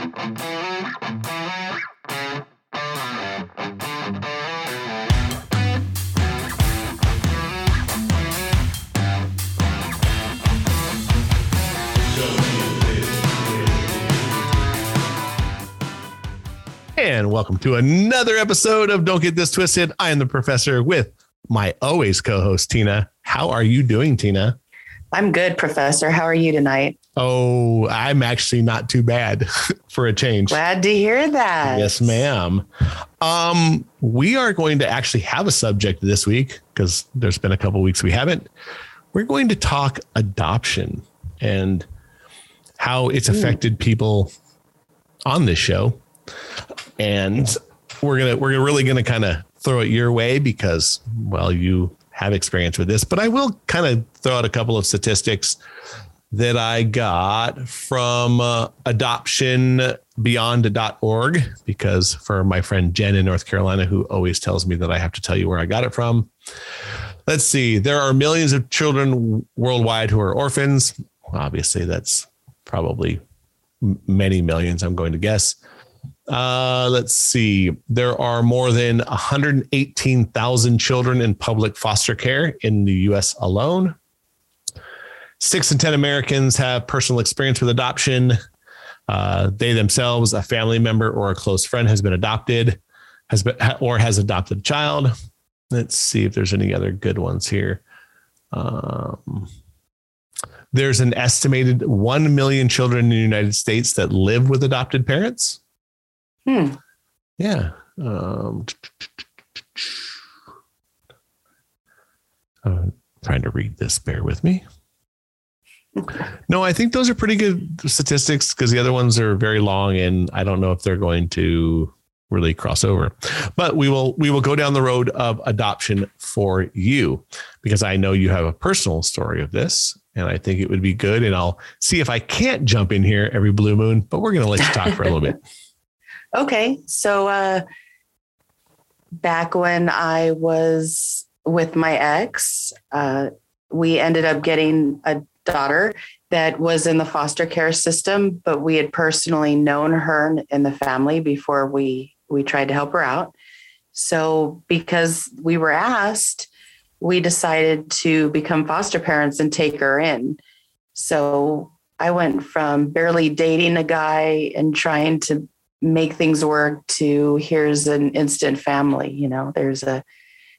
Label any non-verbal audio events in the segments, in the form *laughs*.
And welcome to another episode of Don't Get This Twisted. I am the professor with my always co host, Tina. How are you doing, Tina? I'm good, Professor. How are you tonight? Oh, I'm actually not too bad *laughs* for a change. Glad to hear that. Yes, ma'am. Um, we are going to actually have a subject this week because there's been a couple weeks we haven't. We're going to talk adoption and how it's affected people on this show. And we're gonna we're really gonna kind of throw it your way because well, you have experience with this, but I will kind of throw out a couple of statistics that I got from uh, adoptionbeyond.org because for my friend Jen in North Carolina, who always tells me that I have to tell you where I got it from. Let's see. There are millions of children worldwide who are orphans. Obviously, that's probably many millions, I'm going to guess. Uh, let's see. There are more than 118,000 children in public foster care in the US alone. Six in 10 Americans have personal experience with adoption. Uh, they themselves, a family member or a close friend, has been adopted, has been or has adopted a child. Let's see if there's any other good ones here. Um, there's an estimated 1 million children in the United States that live with adopted parents. Hmm. Yeah. Um, I'm trying to read this. Bear with me. No, I think those are pretty good statistics because the other ones are very long, and I don't know if they're going to really cross over. But we will we will go down the road of adoption for you because I know you have a personal story of this, and I think it would be good. And I'll see if I can't jump in here every blue moon, but we're going to let you talk for a little bit. *laughs* Okay. So uh back when I was with my ex, uh we ended up getting a daughter that was in the foster care system, but we had personally known her in the family before we we tried to help her out. So because we were asked, we decided to become foster parents and take her in. So I went from barely dating a guy and trying to make things work to here's an instant family you know there's a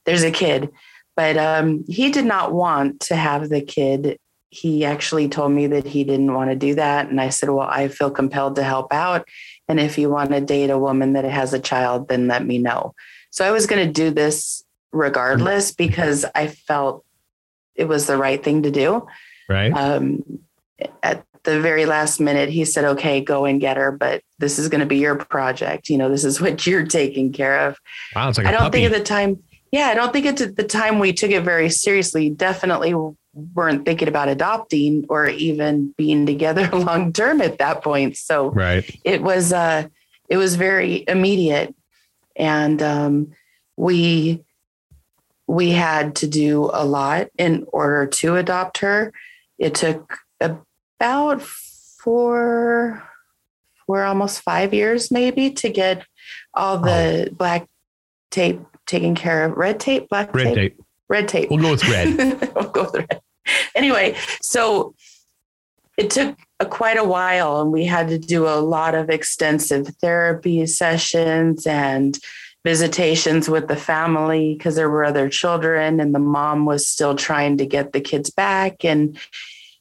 there's a kid. But um, he did not want to have the kid. He actually told me that he didn't want to do that. And i said well i feel compelled to help out. And if you want to date a woman that has a child then let me know. So i was going to do this regardless because i felt it was the right thing to do. Right. Um, at the very last minute he said okay go and get her but this is going to be your project. You know this is *laughs* what you're taking care of. Wow, it's like i a don't puppy. think at the time yeah i don't think it's at the time we took it very seriously. Definitely weren't thinking about adopting or even being together *laughs* long term at that point. So right. it was uh it was very immediate. And um we we had to do a lot in order to adopt her. It took about four four almost five years maybe to get all the black tape taken care of red tape black Red tape. red tape We'll go with red. *laughs* we'll go with red. Anyway, so it took a, quite a while, and we had to do a lot of extensive therapy sessions and visitations with the family because there were other children, and the mom was still trying to get the kids back, and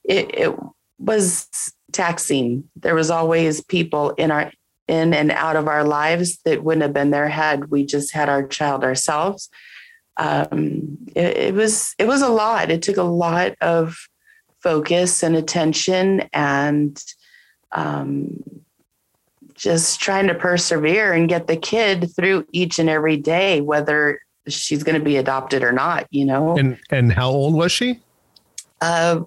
it, it was taxing. There was always people in our in and out of our lives that wouldn't have been there had we just had our child ourselves um, it, it was it was a lot. It took a lot of focus and attention and um, just trying to persevere and get the kid through each and every day, whether she's going to be adopted or not. You know, And and how old was she? uh,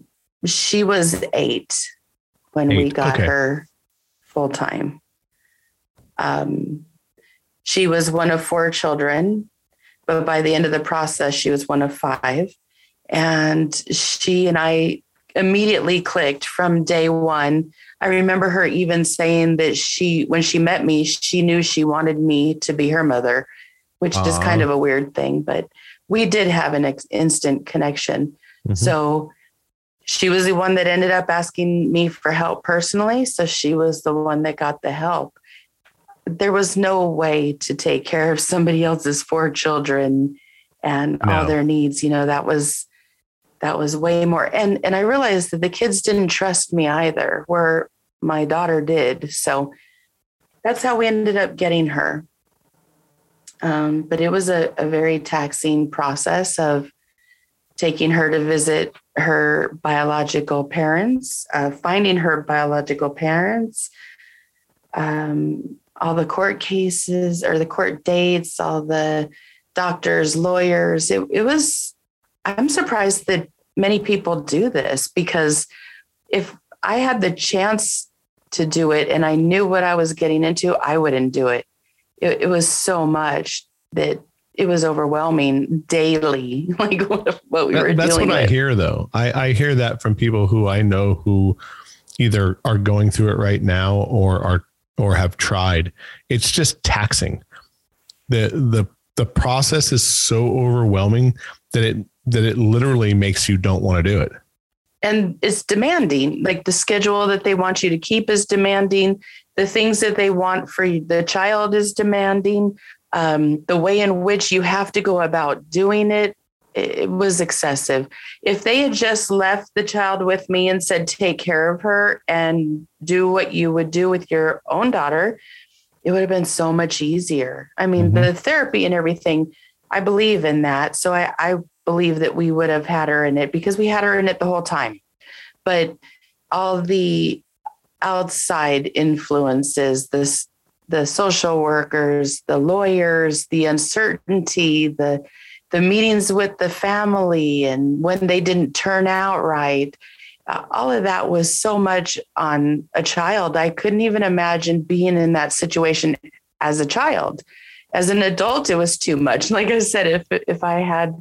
she was eight when we got okay. her full time. Um, she was one of four children, but by the end of the process, she was one of five. And she and I immediately clicked from day one. I remember her even saying that she, when she met me, she knew she wanted me to be her mother, which is kind of a weird thing, but we did have an ex- instant connection. Mm-hmm. So she was the one that ended up asking me for help personally. So she was the one that got the help. There was no way to take care of somebody else's four children and no. all their needs. You know, that was that was way more and and i realized that the kids didn't trust me either where my daughter did so that's how we ended up getting her um, but it was a, a very taxing process of taking her to visit her biological parents uh, finding her biological parents um, all the court cases or the court dates all the doctors lawyers it, it was i'm surprised that many people do this because if I had the chance to do it and I knew what I was getting into, I wouldn't do it. It, it was so much that it was overwhelming daily, *laughs* like what, what we that, were That's what with. I hear, though. I, I hear that from people who I know who either are going through it right now or are or have tried. It's just taxing. the the The process is so overwhelming that it that it literally makes you don't want to do it. And it's demanding. Like the schedule that they want you to keep is demanding. The things that they want for the child is demanding. Um, the way in which you have to go about doing it, it was excessive. If they had just left the child with me and said, take care of her and do what you would do with your own daughter, it would have been so much easier. I mean, mm-hmm. the therapy and everything, I believe in that. So I, I believe that we would have had her in it because we had her in it the whole time. But all the outside influences, this the social workers, the lawyers, the uncertainty, the the meetings with the family and when they didn't turn out right, uh, all of that was so much on a child. I couldn't even imagine being in that situation as a child. As an adult, it was too much. *laughs* Like I said, if if I had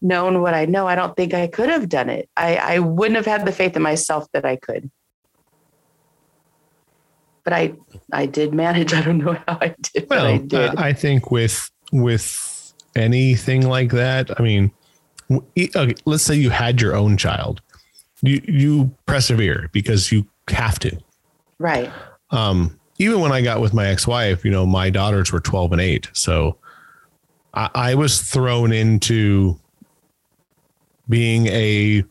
known what I know, I don't think I could have done it. I, I wouldn't have had the faith in myself that I could. But I I did manage. *laughs* I don't know how I did. Well, I, did. I think with with anything like that, I mean, okay, let's say you had your own child, you you persevere because you have to. Right. Um, even when I got with my ex-wife, you know, my daughters were 12 and 8. So I, I was thrown into being a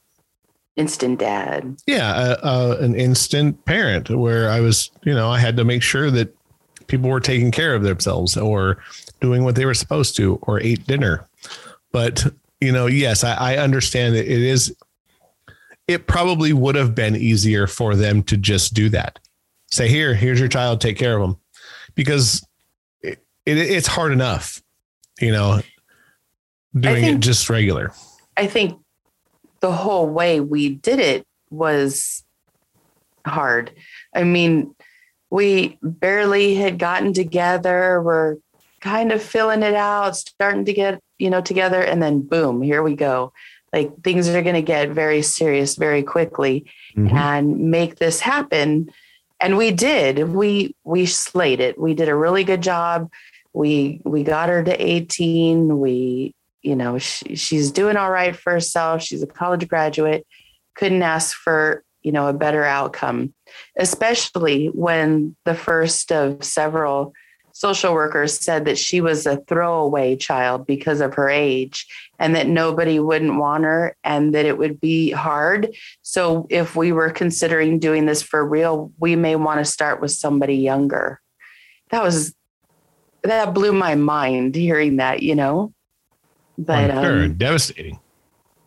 instant dad. Yeah, uh, uh, an instant parent where I was, you know, I had to make sure that people were taking care of themselves or doing what they were supposed to or ate dinner. But, you know, yes, I, I understand that it is, it probably would have been easier for them to just do that. Say, here, here's your child, take care of them. Because it, it it's hard enough, you know, doing think, it just regular. I think the whole way we did it was hard. I mean, we barely had gotten together. We're kind of filling it out, starting to get, you know, together. And then boom, here we go. Like things are going to get very serious very quickly mm-hmm. and make this happen. And we did. We we slayed it. We did a really good job. We we got her to 18. We you know, she, she's doing all right for herself. She's a college graduate. Couldn't ask for, you know, a better outcome, especially when the first of several social workers said that she was a throwaway child because of her age and that nobody wouldn't want her and that it would be hard. So if we were considering doing this for real, we may want to start with somebody younger. That was that blew my mind hearing that, you know. But sure, um, devastating.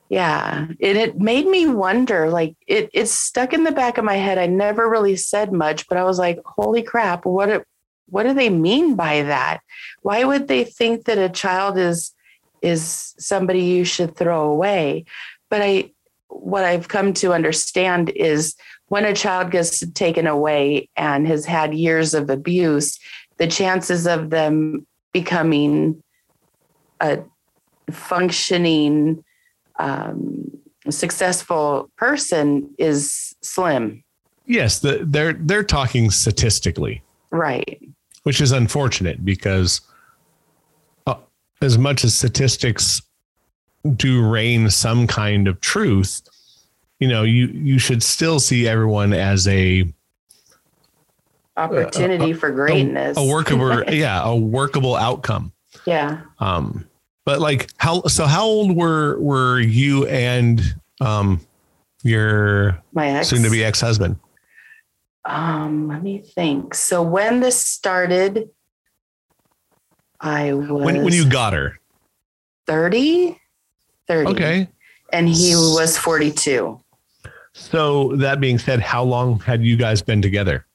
Yeah, it it made me wonder. Like it it's stuck in the back of my head. I never really said much, but I was like, "Holy crap! What it, what do they mean by that? Why would they think that a child is is somebody you should throw away?" But I what I've come to understand is when a child gets taken away and has had years of abuse, the chances of them becoming a functioning um, successful person is slim. Yes, the, they're they're talking statistically, Right. which is unfortunate because uh, as much as statistics do reign some kind of truth, you know, you you should still see everyone as a Opportunity for greatness. a workable *laughs* yeah a workable outcome. yeah. Um, but like how so how old were were you and um your My ex. soon to be ex husband? Um, let me think. So when this started, I was When when you got her? 30? 30. Okay. And he was 42. So that being said, how long had you guys been together?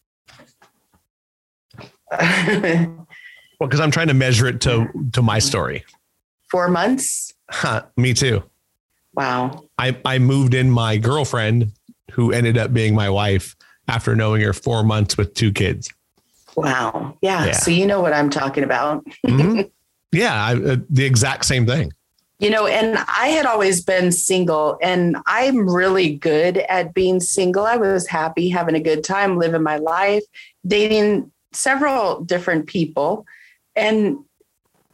*laughs* Well, because I'm trying to measure it to to my story. Four months? Huh, me too. Wow. I I moved in my girlfriend, who ended up being my wife, after knowing her four months with two kids. Wow. Yeah. Yeah. So you know what I'm talking about. Mhm. *laughs* yeah, I, uh, the exact same thing. You know, and I had always been single, and I'm really good at being single. I was happy, having a good time, living my life, dating several different people. And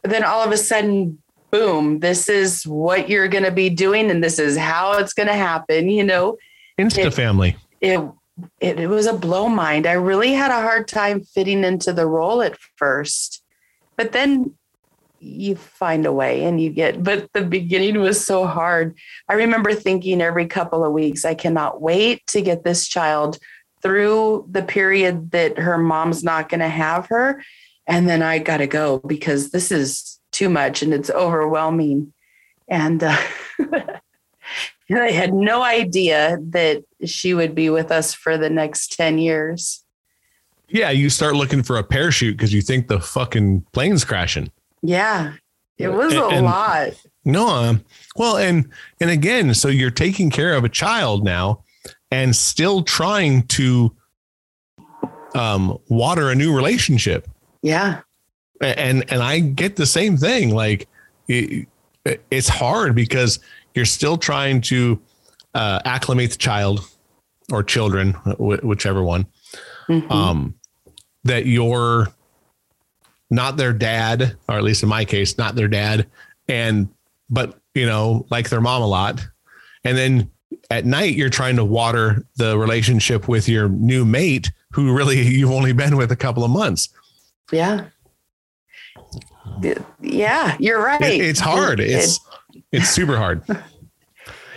then all of a sudden, boom, this is what you're going to be doing, and this is how it's going to happen. You know, Insta It- family. it, it, it was a blow mind. I really had a hard time fitting into the role at first, but then you find a way and you get, but the beginning was so hard. I remember thinking every couple of weeks, I cannot wait to get this child through the period that her mom's not going to have her. And then I got to go because this is too much and it's overwhelming. And, uh, *laughs* and I had no idea that she would be with us for the next 10 years. Yeah, you start looking for a parachute because you think the fucking plane's crashing. Yeah, it was a And- and- lot. No, um, well, and and again, so you're taking care of a child now, and still trying to um, water a new relationship. Yeah. And and I get the same thing. Like it, it's hard because you're still trying to uh, acclimate the child or children, wh- whichever one, Mhm. um, that you're not their dad, or at least in my case, not their dad, and but you know, like their mom a lot. And then at night, you're trying to water the relationship with your new mate, who really *laughs* you've only been with a couple of months. yeah. Yeah, you're right. It- it's hard. It- It's it's super hard. *laughs*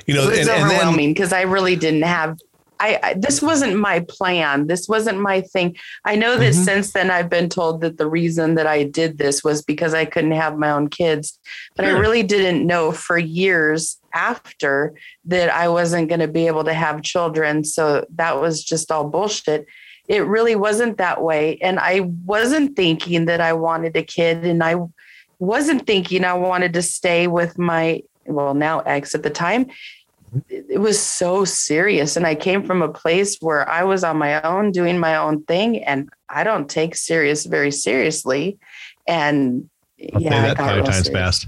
You know, it was and, and overwhelming because I really didn't have. I, I this wasn't my plan. This wasn't my thing. I know that Mhm. since then I've been told that the reason that I did this was because I couldn't have my own kids, but I really didn't know for years after that I wasn't going to be able to have children. So that was just all bullshit. It really wasn't that way, and I wasn't thinking that I wanted a kid, and I wasn't thinking I wanted to stay with my well now ex at the time it it was so serious and i came from a place where i was on my own doing my own thing and i don't take serious very seriously and I'll yeah that five times serious. fast.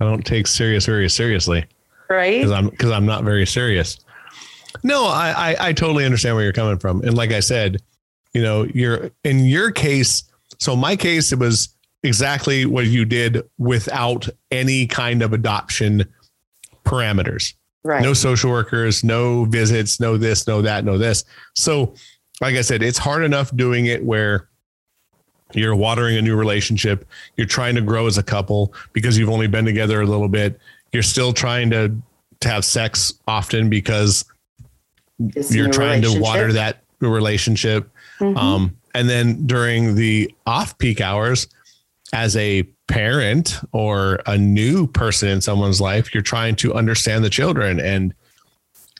I don't take serious very seriously *laughs* right because I'm because I'm not very serious. No, I, I I totally understand where you're coming from, and like I said, you know, you're in your case. So my case, it was exactly what you did without any kind of adoption parameters. right no social workers, no visits, no this, no that, no this. So, like I said, it's hard enough doing it where you're watering a new relationship, you're trying to grow as a couple because you've only been together a little bit. You're still trying to to have sex often because This you're trying to water that relationship. Mhm. Um, and then during the off peak hours, as a parent or a new person in someone's life, you're trying to understand the children and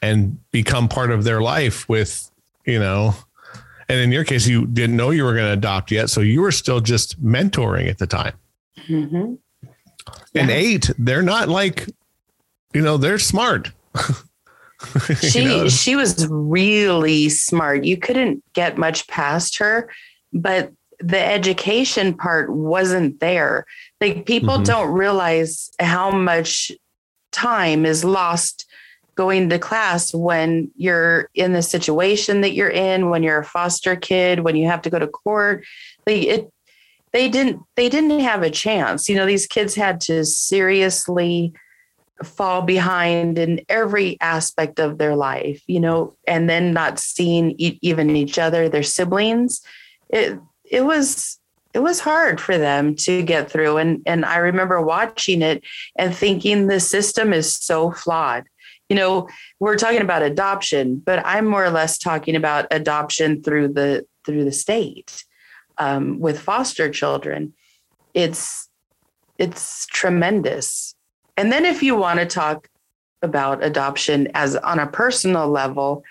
and become part of their life with, you know, and in your case, you didn't know you were going to adopt yet. So you were still just mentoring at the time. Mhm. And eight, they're not like, you know, they're smart. *laughs* *laughs* She she was really smart. You couldn't get much past her but the education part wasn't there. Like people Mhm. don't realize how much time is lost going to class when you're in the situation that you're in when you're a foster kid when you have to go to court. Like it they didn't they didn't have a chance. You know these kids had to seriously fall behind in every aspect of their life you know and then not seeing e- even each other their siblings. It it was it was hard for them to get through. And and I remember watching it and thinking the system is so flawed. You know we're talking about adoption but I'm more or less talking about adoption through the through the state um, with foster children. It's it's tremendous and then if you want to talk about adoption as on a personal level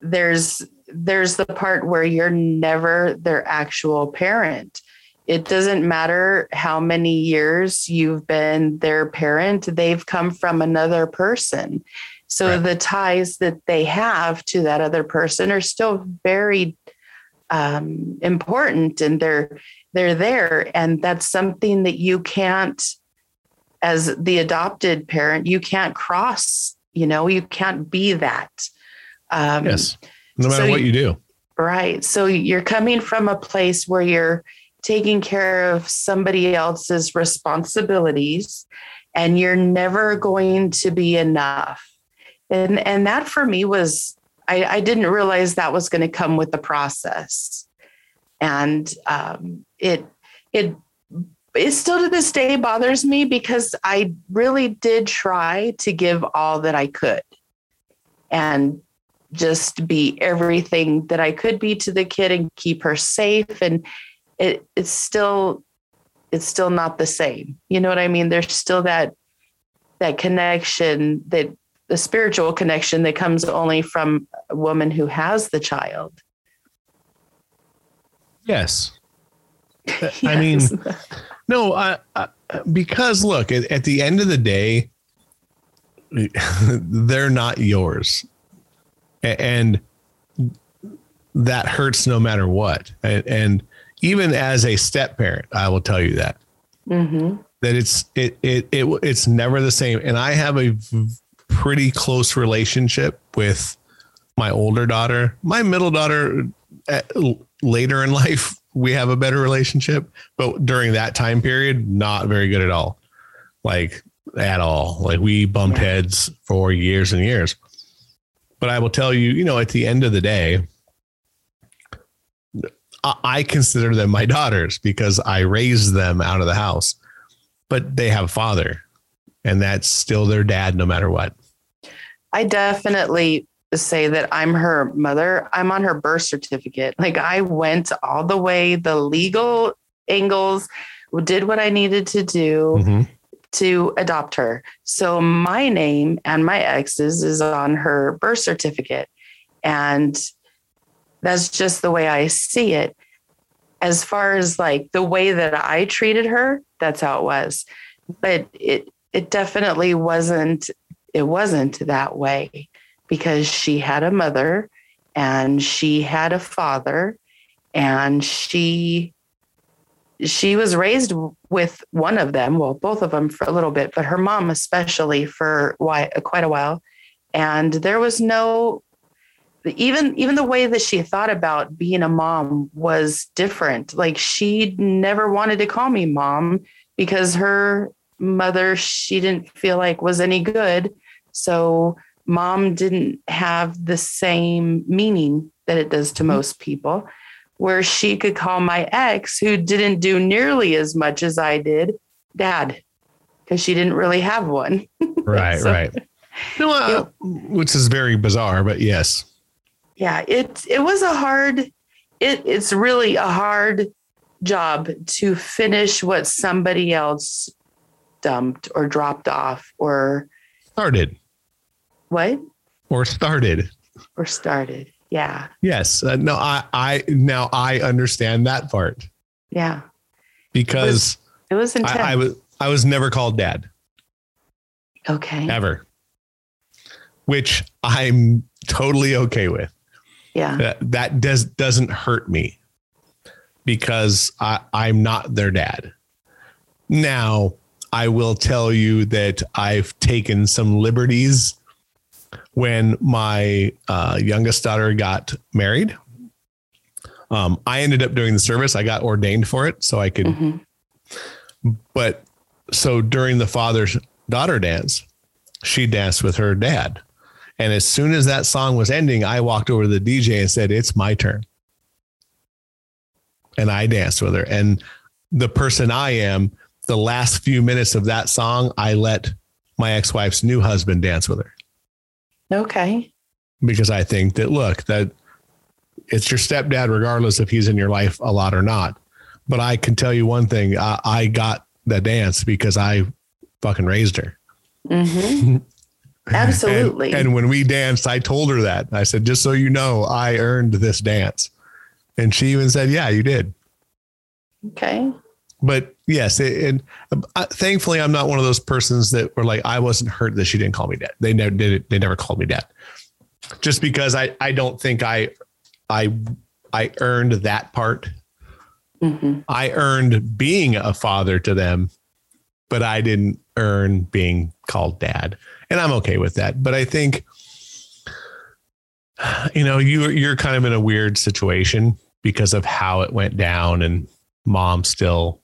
there's there's the part where you're never their actual parent it doesn't matter how many years you've been their parent, they've come from another person. So right. the ties that they have to that other person are still very um, important and they're they're there and that's something that you can't as the adopted parent you can't cross you know you can't be that. Um, yes no matter so what you do. Right so you're coming from a place where you're taking care of somebody else's responsibilities and you're never going to be enough. And and that for me was i, I didn't realize that was going to come with the process. And um, it it it still to this day bothers me because i really did try to give all that i could and just be everything that i could be to the kid and keep her safe and it it's still it's still not the same. You know what I mean? There's still that that connection that the spiritual connection that comes only from a woman who has the child. Yes. *laughs* yes. I mean, *laughs* no, I, I, because look, at, at the end of the day, *laughs* they're not yours. And that hurts no matter what. And, and even as a step parent, I will tell you that mm-hmm. that it's it, it it it's never the same. And I have a pretty close relationship with my older daughter. My middle daughter, at, later in life, we have a better relationship, but during that time period, not very good at all. Like at all. Like we bumped heads for years and years. But I will tell you, you know, at the end of the day, I consider them my daughters because I raised them out of the house, but they have a father and that's still their dad no matter what. I definitely say that I'm her mother. I'm on her birth certificate. Like I went all the way, the legal angles, did what I needed to do mm-hmm. to adopt her. So my name and my ex's is on her birth certificate. And that's just the way I see it. As far as like the way that I treated her, that's how it was. But it it definitely wasn't it wasn't that way because she had a mother and she had a father and she she was raised with one of them well both of them for a little bit but her mom especially for quite a while. And there was no even even the way that she thought about being a mom was different. Like she never wanted to call me mom because her mother she didn't feel like was any good. So mom didn't have the same meaning that it does to mm-hmm. most people where she could call my ex who didn't do nearly as much as i did dad because she didn't really have one *laughs* right so, right no, uh, which is very bizarre but yes yeah, it it was a hard it it's really a hard job to finish what somebody else dumped or dropped off or started. What? Or started. Or started. Yeah. Yes. Uh, no, I I now I understand that part. Yeah. Because it was, it was intense. I, I was I was never called dad. Okay. Ever. Which I'm totally okay with. Yeah. That, that does doesn't hurt me because I, I'm not their dad. Now, I will tell you that I've taken some liberties when my uh, youngest daughter got married. Um, I ended up doing the service. I got ordained for it, so I could. Mm-hmm. But so during the father's daughter dance, she danced with her dad. And as soon as that song was ending, I walked over to the DJ and said, It's my turn. And I danced with her. And the person I am, the last few minutes of that song, I let my ex wife's new husband dance with her. Okay. Because I think that, look, that it's your stepdad, regardless if he's in your life a lot or not. But I can tell you one thing I, I got the dance because I fucking raised her. Mm-hmm. *laughs* Absolutely. and, and, when we danced, I told her that. I said, just so you know, I earned this dance. And she even said, yeah, you did. Okay. But yes, it, it uh, thankfully, I'm not one of those persons that were like, I wasn't hurt that she didn't call me dad. They never did it. They never called me dad. Just because I, I don't think I, I, I earned that part. Mm-hmm. I earned being a father to them, but I didn't earn being called dad and I'm okay with that. But I think, *sighs* you know, you you're kind of in a weird situation because of how it went down, and mom still.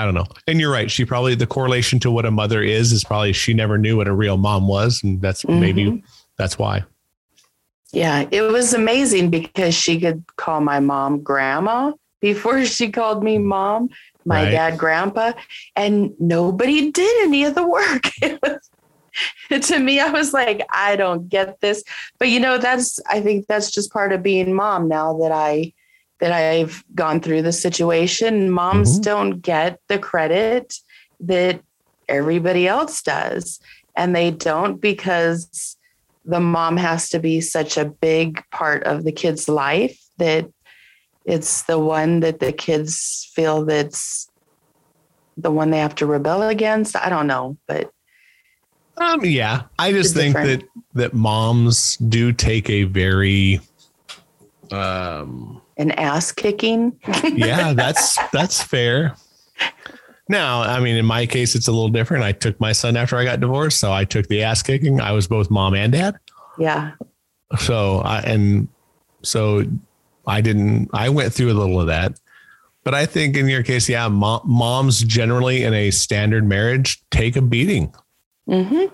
I don't know. And you're right. She probably the correlation to what a mother is is probably she never knew what a real mom was, and that's mm-hmm. maybe that's why. Yeah, it was amazing because she could call my mom grandma before she called me mom my right. dad, grandpa, and nobody did any of the work. *laughs* to me, I was like, I don't get this. But you know, that's I think that's just part of being mom now that I that I've gone through the situation. Moms mm-hmm. don't get the credit that everybody else does. And they don't because the mom has to be such a big part of the kid's life that it's the one that the kids feel that's the one they have to rebel against. I don't know, but um, yeah, I just think different. that that moms do take a very um an ass kicking. yeah, *laughs* that's that's fair. Now, I mean, in my case, it's a little different. I took my son after I got divorced, so I took the ass kicking. I was both mom and dad. Yeah. So I and so I didn't. I went through a little of that, but I think in your case, yeah, mom, moms generally in a standard marriage take a beating. Mm-hmm.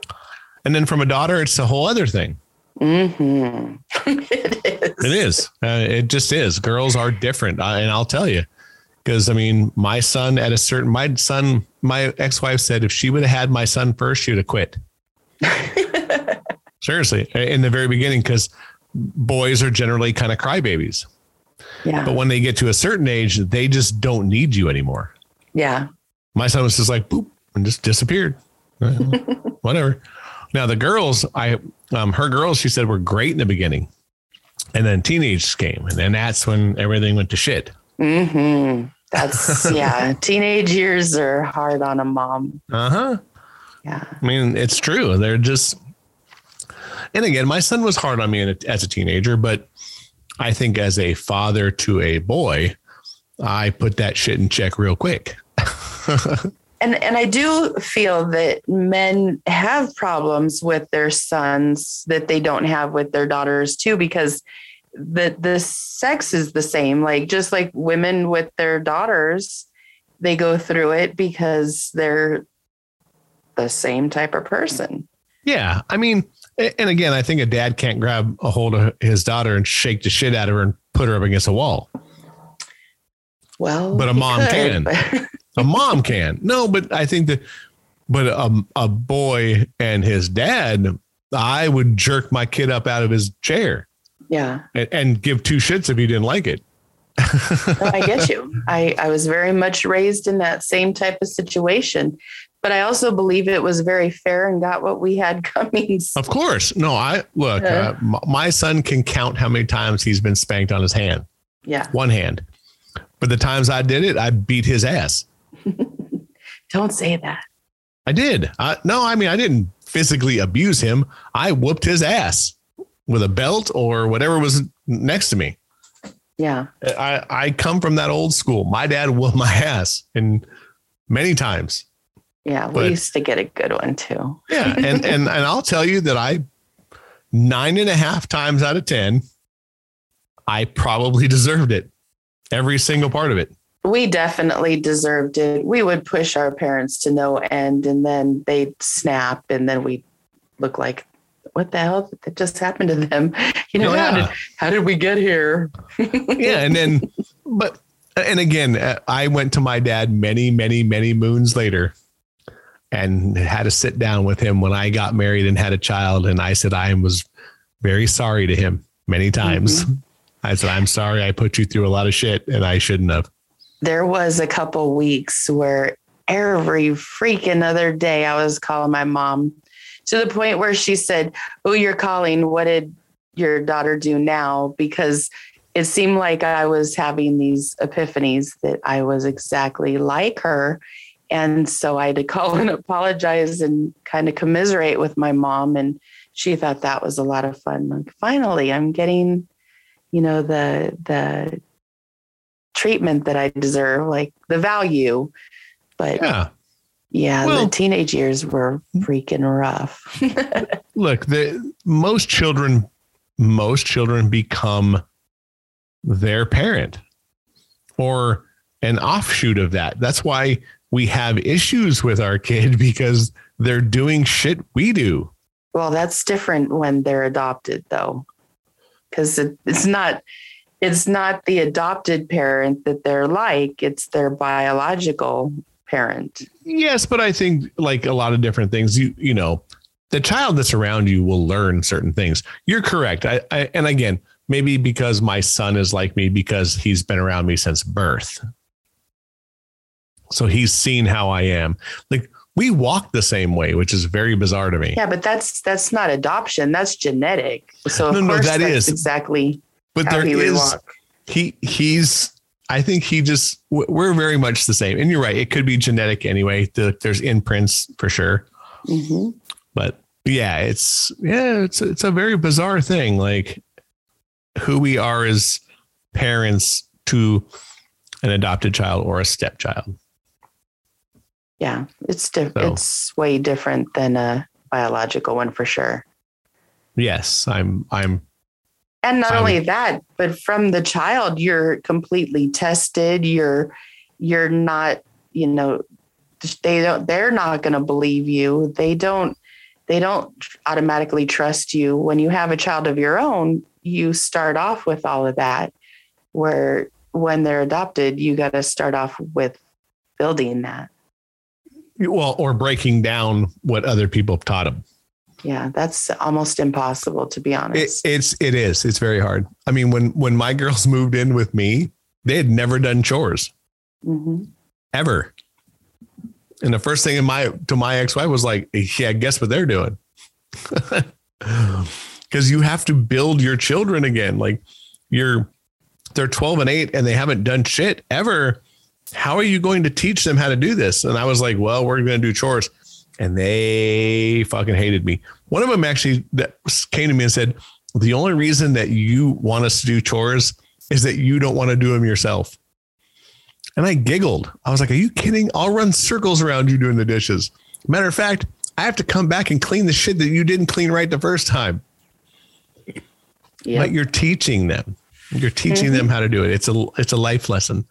And then from a daughter, it's a whole other thing. Mm-hmm. it is. It is. Uh, it just is. Girls are different, and I'll tell you, because I mean, my son at a certain, my son, my ex-wife said if she would have had my son first, she would have quit. *laughs* Seriously, in the very beginning, because boys are generally kind of crybabies. Yeah. But when they get to a certain age, they just don't need you anymore. Yeah. My son was just like boop and just disappeared. *laughs* Whatever. Now the girls, I um her girls, she said were great in the beginning. And then teenage came, and then that's when everything went to shit. Mm-hmm. That's *laughs* yeah. Teenage years are hard on a mom. Uh-huh. Yeah. I mean, it's true. They're just and again, my son was hard on me as a teenager, but I think as a father to a boy, I put that shit in check real quick. *laughs* and and I do feel that men have problems with their sons that they don't have with their daughters too, because the the sex is the same. Like just like women with their daughters, they go through it because they're the same type of person. Yeah, I mean, and again, I think a dad can't grab a hold of his daughter and shake the shit out of her and put her up against a wall. Well, but a mom could, can. But... *laughs* a mom can. No, but I think that, but a, a boy and his dad, I would jerk my kid up out of his chair. Yeah. And, and give two shits if he didn't like it. I get you. I, I was very much raised in that same type of situation but I also believe it was very fair and got what we had *laughs* coming. Of course. No, I look, uh, my son can count how many times he's been spanked on his hand. Yeah. One hand. But the times I did it, I beat his ass. *laughs* Don't say that. I did. I, no, I mean, I didn't physically abuse him. I whooped his ass with a belt or whatever was next to me. Yeah. I, I come from that old school. My dad whooped my ass and many times. Yeah, we But- used to get a good one too. Yeah. And and and I'll tell you that I nine and a half times out of ten, I probably deserved it. Every single part of it. We definitely deserved it. We would push our parents to no end and then they'd snap and then we look like, what the hell that just happened to them? *laughs* You know, how, did, how did we get here? *laughs* yeah. And then but and again, uh, I went to my dad many, many, many moons later and had to sit down with him when I got married and had a child. And I said I was very sorry to him many times. I said, I'm sorry I put you through a lot of shit and I shouldn't have. There was a couple weeks where every freaking other day I was calling my mom to the point where she said, Oh, you're calling. What did your daughter do now? Because it seemed like I was having these epiphanies that I was exactly like her. And so I had to *laughs* call and apologize and kind of commiserate with my mom. And she thought that was a lot of fun. Like, finally, I'm getting, you know, the, the, treatment that I deserve, like the value. But yeah, Yeah. Well- the teenage years were freaking rough. *laughs* look the most children most children become their parent or an offshoot of that that's why we have issues with our kid *laughs* because they're doing shit we do well, that's different when they're adopted, though, because it, it's not. It's not the adopted parent that they're like; it's their biological parent. yes but i think like a lot of different things you you know the child that's around you will learn certain things you're correct I, I and again maybe because my son is like me because he's been around me since birth so he's seen how i am like we walk the same way which is very bizarre to me Yeah, but that's that's not adoption; that's genetic. So of No, no, course, that that's is. exactly but there he walk. he he's i think he just we're very much the same. And you're right it could be genetic anyway the, there's imprints for sure. Hmm but yeah it's yeah it's it's a very bizarre thing like who we are as parents to an adopted child or a stepchild. Yeah, it's di- So- it's way different than a biological one for sure. yes i'm i'm And not only that, but from the child, you're completely tested. You're you're not, you know, they don't they're not going to believe you. They don't they don't automatically trust you. When you have a child of your own, you start off with all of that. Where when they're adopted, you got to start off with building that. well or breaking down what other people have taught them Yeah, that's almost impossible to be it, honest. it's it is it's very hard i mean when when my girls *laughs* moved in with me they had never done chores hmm ever. And the first thing in my to my ex-wife was like, yeah, guess what they're doing? *laughs* Because you have to build your children again. Like you're they're 12 and 8 and they haven't done shit ever. How are you going to teach them how to do this? And I was like, well, we're going to do chores. And they fucking hated me. One of them actually that came to me and said, the only reason that you want us to do chores is that you don't want to do them yourself. And I giggled. I was like, Are you kidding? I'll run circles around you doing the dishes. Matter of fact, I have to come back and clean the shit that you didn't clean right the first time. Yeah. But you're teaching them. You're teaching them mm-hmm. how to do it. It's a it's a life lesson.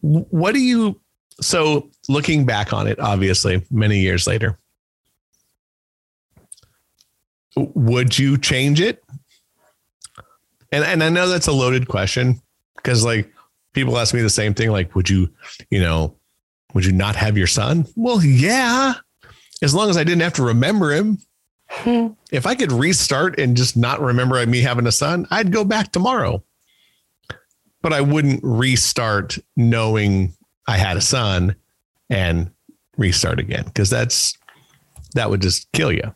What do you so looking back on it, obviously, many years later, would you change it? And and I know that's a loaded question because like people ask me the same thing, like, would you, you know, would you not have your son? Well, yeah, as long as I didn't have to remember him. Hmm. If I could restart and just not remember me having a son, I'd go back tomorrow. But I wouldn't restart knowing I had a son and restart again because that's that would just kill you.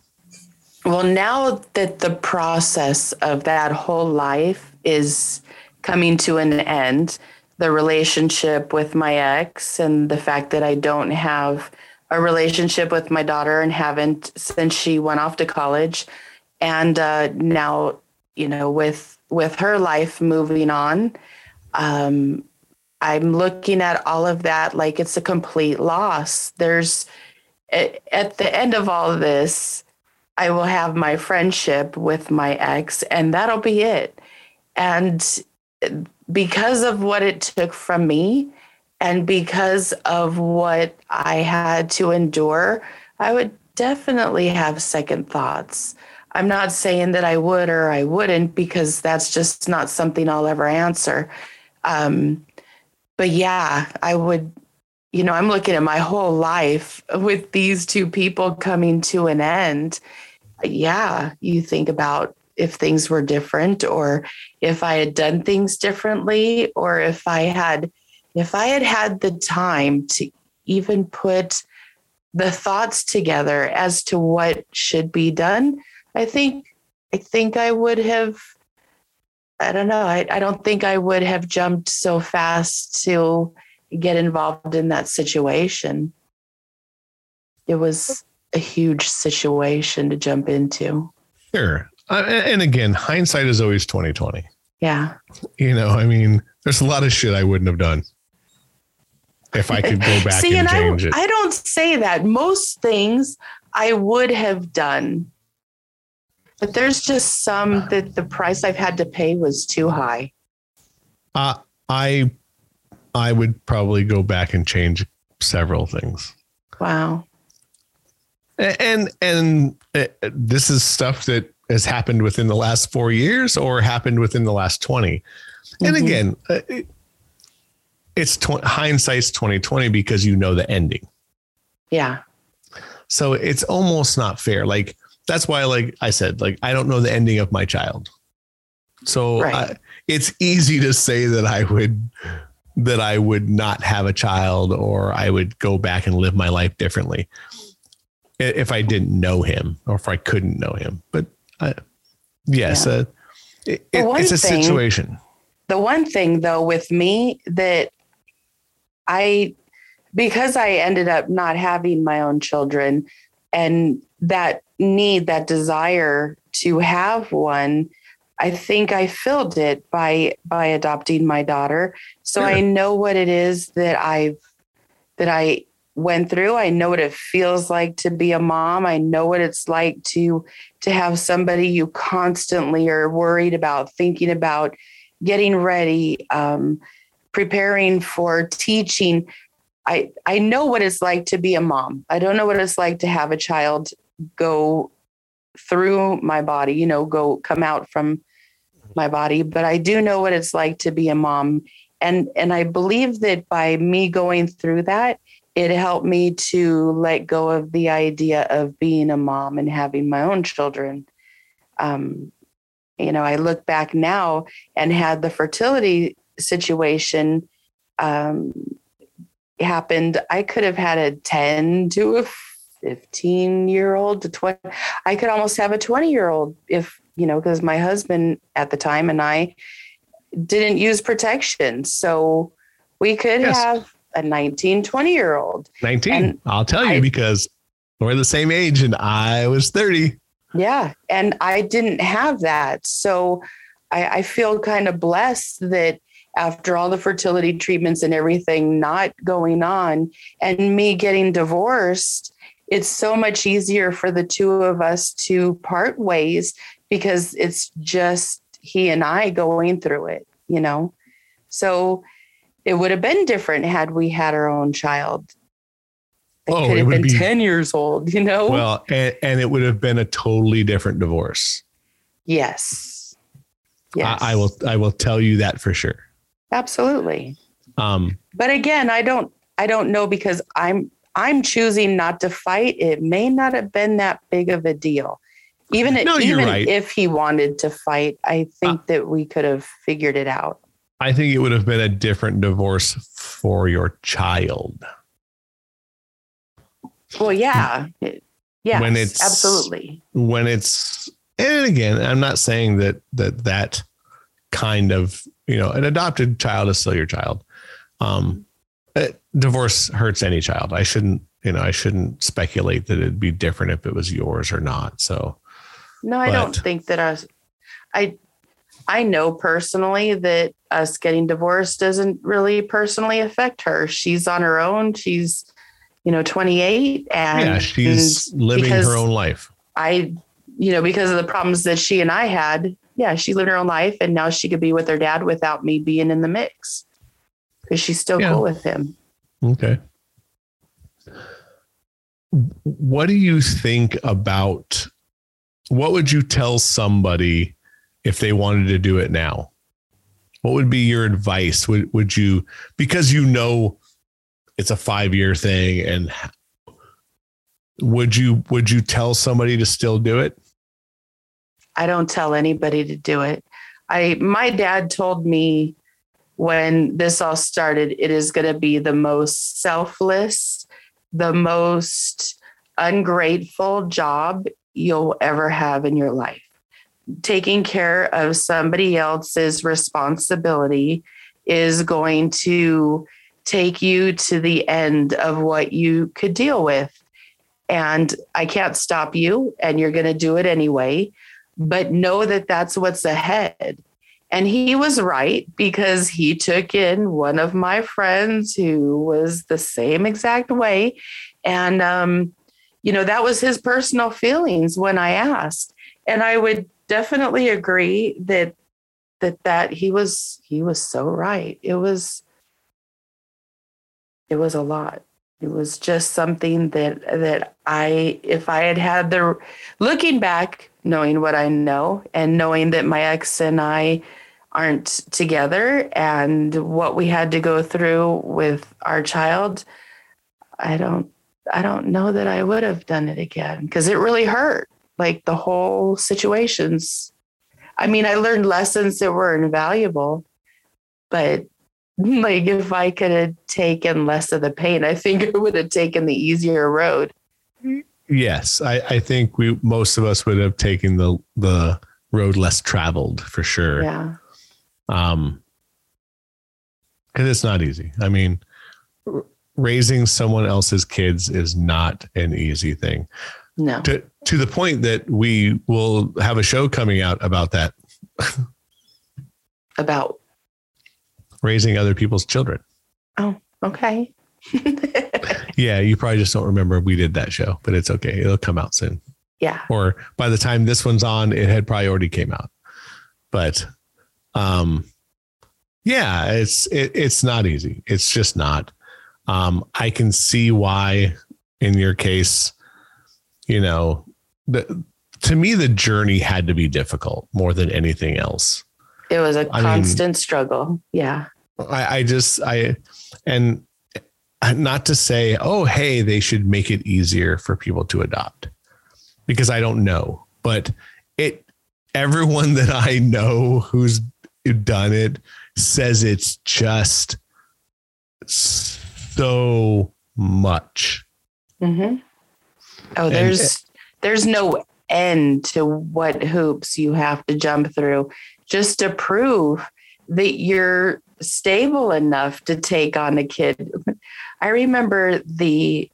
Well, now that the process of that whole life is coming to an end, the relationship with my ex and the fact that I don't have a relationship with my daughter and haven't since she went off to college, and uh, now you know with with her life moving on, um, I'm looking at all of that like it's a complete loss. There's at the end of all of this, I will have my friendship with my ex, and that'll be it. And because of what it took from me, and because of what I had to endure, I would definitely have second thoughts. I'm not saying that I would or I wouldn't because that's just not something I'll ever answer. Um, but yeah, I would, you know, I'm looking at my whole life with these two people coming to an end. Yeah, you think about if things were different or if I had done things differently or if I had if I had had the time to even put the thoughts together as to what should be done, I think I think I would have I don't know. I, I don't think I would have jumped so fast to get involved in that situation. It was a huge situation to jump into. Sure. Uh, and again, hindsight is always 2020. Yeah. You know, I mean, there's a lot of shit I wouldn't have done if I could go *laughs* back See, and, and change I, it. I don't say that. Most things I would have done, but there's just some that the price I've had to pay was too high. Uh, I I would probably go back and change several things. Wow. And and uh, this is stuff that has happened within the last 4 years or happened within the last 20. Mm-hmm. And again, uh, it's tw- hindsight's 2020 because you know the ending. Yeah. So it's almost not fair. Like that's why, like I said, like I don't know the ending of my child. So right. I, it's easy to say that I would that I would not have a child or I would go back and live my life differently if I didn't know him or if I couldn't know him. But uh, yes, yeah. uh, it, it, it's a thing, situation. The one thing though with me that I, because I ended up not having my own children and that need, that desire to have one, I think I filled it by by adopting my daughter. So I know what it is that I've that I went through. I know what it feels like to be a mom. I know what it's like to to have somebody you constantly are worried about, thinking about, getting ready. Um, preparing for teaching, I I know what it's like to be a mom. I don't know what it's like to have a child go through my body, you know, go come out from my body, but I do know what it's like to be a mom. And and I believe that by me going through that, it helped me to let go of the idea of being a mom and having my own children. Um, you know, I look back now and had the fertility situation um, happened, I could have had a 10 to a 15 year old to 20. I could almost have a 20 year old if, you know, because my husband at the time and I didn't use protection. So we could yes. have a 19, 20 year old. 19. And I'll tell you I, because we're the same age and I was 30. Yeah. And I didn't have that. So I, I feel kind of blessed that after all the fertility treatments and everything not going on and me getting divorced it's so much easier for the two of us to part ways because it's just he and I going through it, you know? So it would have been different had we had our own child. It oh, could have been be, 10 years old, you know? Well, and, and, it would have been a totally different divorce. Yes. Yes. I, I will I will tell you that for sure. Absolutely. Um, but again, I don't I don't know because I'm I'm choosing not to fight. It may not have been that big of a deal. Even, no, even right. if he wanted to fight, I think uh, that we could have figured it out. I think it would have been a different divorce for your child. Well, yeah. Yeah. When it's absolutely when it's and again, I'm not saying that that that kind of you know, an adopted child is still your child. Um, divorce hurts any child. I shouldn't, you know, I shouldn't speculate that it'd be different if it was yours or not. So, no, I but, don't think that us. I, I know personally that us getting divorced doesn't really personally affect her. She's on her own. She's, you know, 28 and yeah, she's living her own life. I, you know, because of the problems that she and I had, yeah, she lived her own life and now she could be with her dad without me being in the mix because she's still yeah. cool with him. Okay. What do you think about what would you tell somebody if they wanted to do it now? What would be your advice? Would would you because you know it's a 5-year thing and would you would you tell somebody to still do it? I don't tell anybody to do it. I my dad told me when this all started, it is going to be the most selfless, the most ungrateful job you'll ever have in your life. Taking care of somebody else's responsibility is going to take you to the end of what you could deal with. And I can't stop you, and you're going to do it anyway. But know that that's what's ahead. And he was right because he took in one of my friends who was the same exact way. And, um, you know, that was his personal feelings when I asked. And I would definitely agree that that that he was he was so right. It was it was a lot. It was just something that that I if I had had the looking back knowing what I know and knowing that my ex and I aren't together and what we had to go through with our child i don't i don't know that i would have done it again because it really hurt like the whole situations. I mean i learned lessons that were invaluable but like if i could have taken less of the pain i think i would have taken the easier road. Yes i i think we most of us would have taken the the road less traveled for sure. Yeah. Um, because it's not easy. I mean, r- raising someone else's kids is not an easy thing. No. To to the point that we will have a show coming out about that. *laughs* about raising other people's children. Oh, okay. *laughs* yeah, you probably just don't remember we did that show, but it's okay. It'll come out soon. Yeah. Or by the time this one's on, it had probably already came out. But um, yeah, it's it, it's not easy. It's just not. Um, I can see why, in your case, you know, the, to me the journey had to be difficult more than anything else. It was a I constant mean, struggle. Yeah. I, I just I and not to say, oh, hey, they should make it easier for people to adopt because I don't know, but it everyone that I know who's done it says it's just so much. Mm-hmm. Oh, there's and, there's no end to what hoops you have to jump through just to prove that you're stable enough to take on a kid. *laughs* I remember the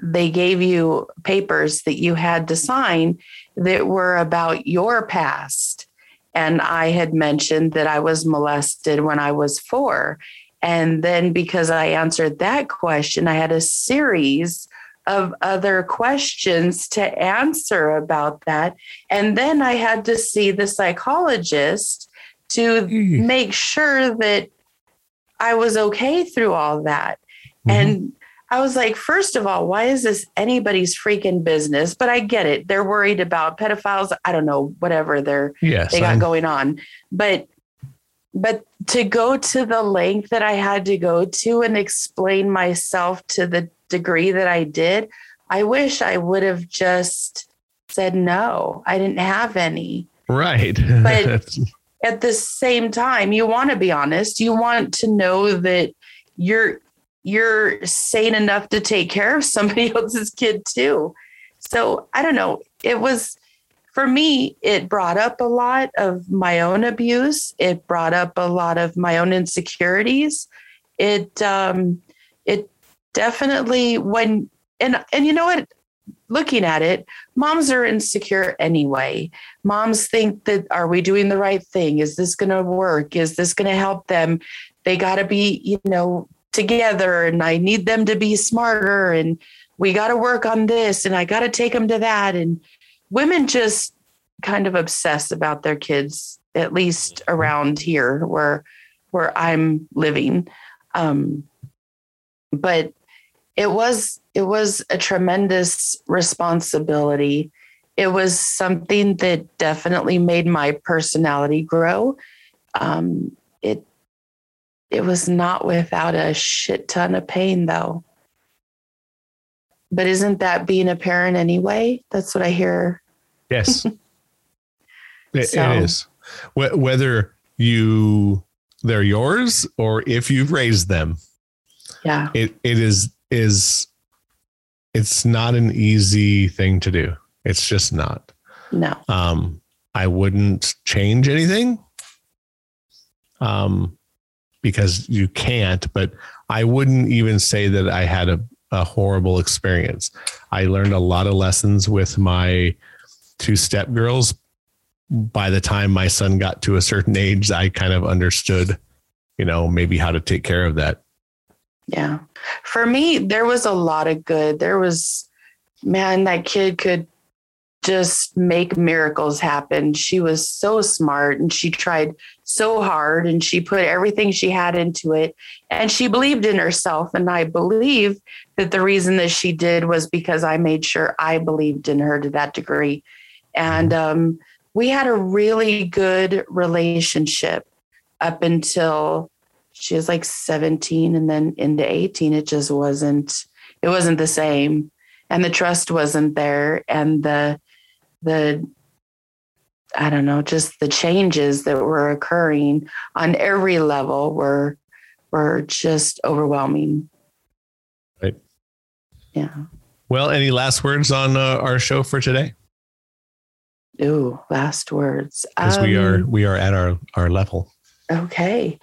they gave you papers that you had to sign that were about your past and I had mentioned that I was molested when I was four. And then because I answered that question, I had a series of other questions to answer about that. And then I had to see the psychologist to mm. make sure that I was okay through all that. Mm-hmm. And I was like, first of all, why is this anybody's freaking business? But I get it. They're worried about pedophiles. I don't know, whatever they're yes, they got I'm... going on. But but to go to the length that I had to go to and explain myself to the degree that I did, I wish I would have just said no. I didn't have any. Right. But *laughs* at the same time, you want to be honest. You want to know that you're you're sane enough to take care of somebody *laughs* else's kid too. So I don't know. It was for me, it brought up a lot of my own abuse. It brought up a lot of my own insecurities. It um definitely when and and you know what looking at it, moms are insecure anyway. Moms think that are we doing the right thing? Is this going to work? Is this going to help them? They got to be, you know, together and I need them to be smarter and we got to work on this and I got to take them to that and women just kind of obsess about their kids at least around here where where I'm living. Um, but it was it was a tremendous responsibility. It was something that definitely made my personality grow. Um, it it was not without a shit ton of pain though. But isn't that being a parent anyway? That's what I hear. Yes. *laughs* it, so. it is. Whether you they're yours or if you've raised them. Yeah. It it is is it's not an easy thing to do. It's just not. No. Um I wouldn't change anything. Um because you can't, but I wouldn't even say that I had a, a horrible experience. I learned a lot of lessons with my two step girls, by the time my son got to a certain age, I kind of understood, you know, maybe how to take care of that. Yeah. For me, there was a lot of good. There was, man, that kid could just make miracles happen. She was so smart and she tried so hard and she put everything she had into it and she believed in herself. And I believe that the reason that she did was because I made sure I believed in her to that degree. And, mm-hmm. um, we had a really good relationship up until she was like 17 and then into 18 it just wasn't it wasn't the same and the trust wasn't there and the the i don't know just the changes that were occurring on every level were were just overwhelming right yeah well any last words on uh, our show for today Ooh, last words. Because um, we are um, we are at our our level. Okay.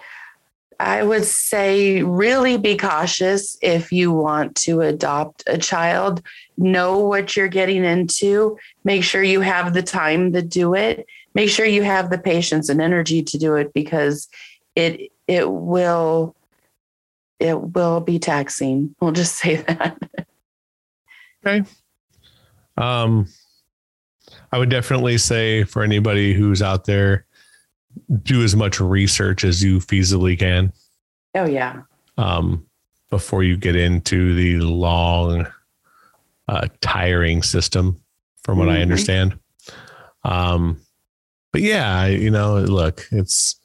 I would say really be cautious if you want to adopt a child. Know what you're getting into. Make sure you have the time to do it. Make sure you have the patience and energy to do it because it it will it will be taxing. We'll just say *laughs* that. okay. Um I would definitely say for anybody who's out there, do as much research as you feasibly can. Oh yeah. Um, before you get into the long, uh, tiring system, from what mm-hmm. I understand. Um, but yeah, you know, look, it's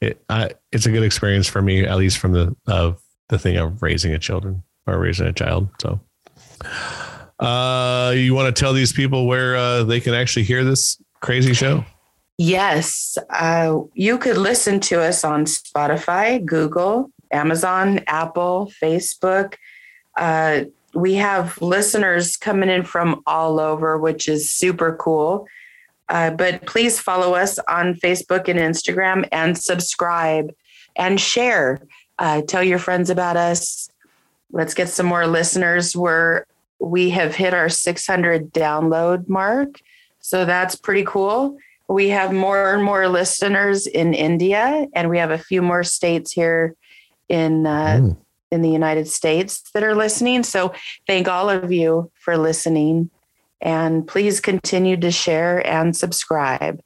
it I, it's a good experience for me, at least from the of the thing of raising a children or raising a child. So. Uh, you want to tell these people where uh, they can actually hear this crazy show? Yes. Uh, you could listen to us on Spotify, Google, Amazon, Apple, Facebook. Uh, we have listeners coming in from all over, which is super cool. Uh, but please follow us on Facebook and Instagram and subscribe and share. Uh, tell your friends about us. Let's get some more listeners. We're we have hit our 600 download mark. So that's pretty cool. We have more and more listeners in India, and we have a few more states here in uh, mm. in the United States that are listening. So thank all of you for listening, and please continue to share and subscribe.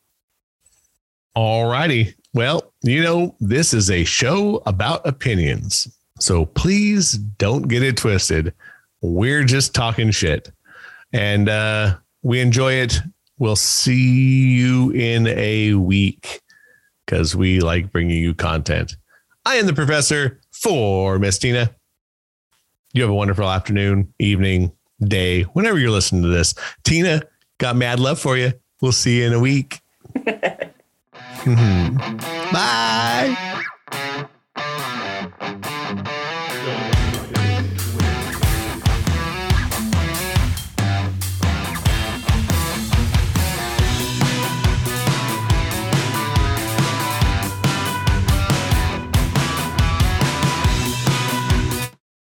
All righty. Well, you know, this is a show about opinions. So please don't get it twisted. We're just talking shit. And uh, we enjoy it. We'll see you in a week because we like bringing you content. I am the professor for Miss Tina. You have a wonderful afternoon, evening, day, whenever you're listening to this. Tina, got mad love for you. We'll see you in a week. *laughs* mm-hmm. Bye.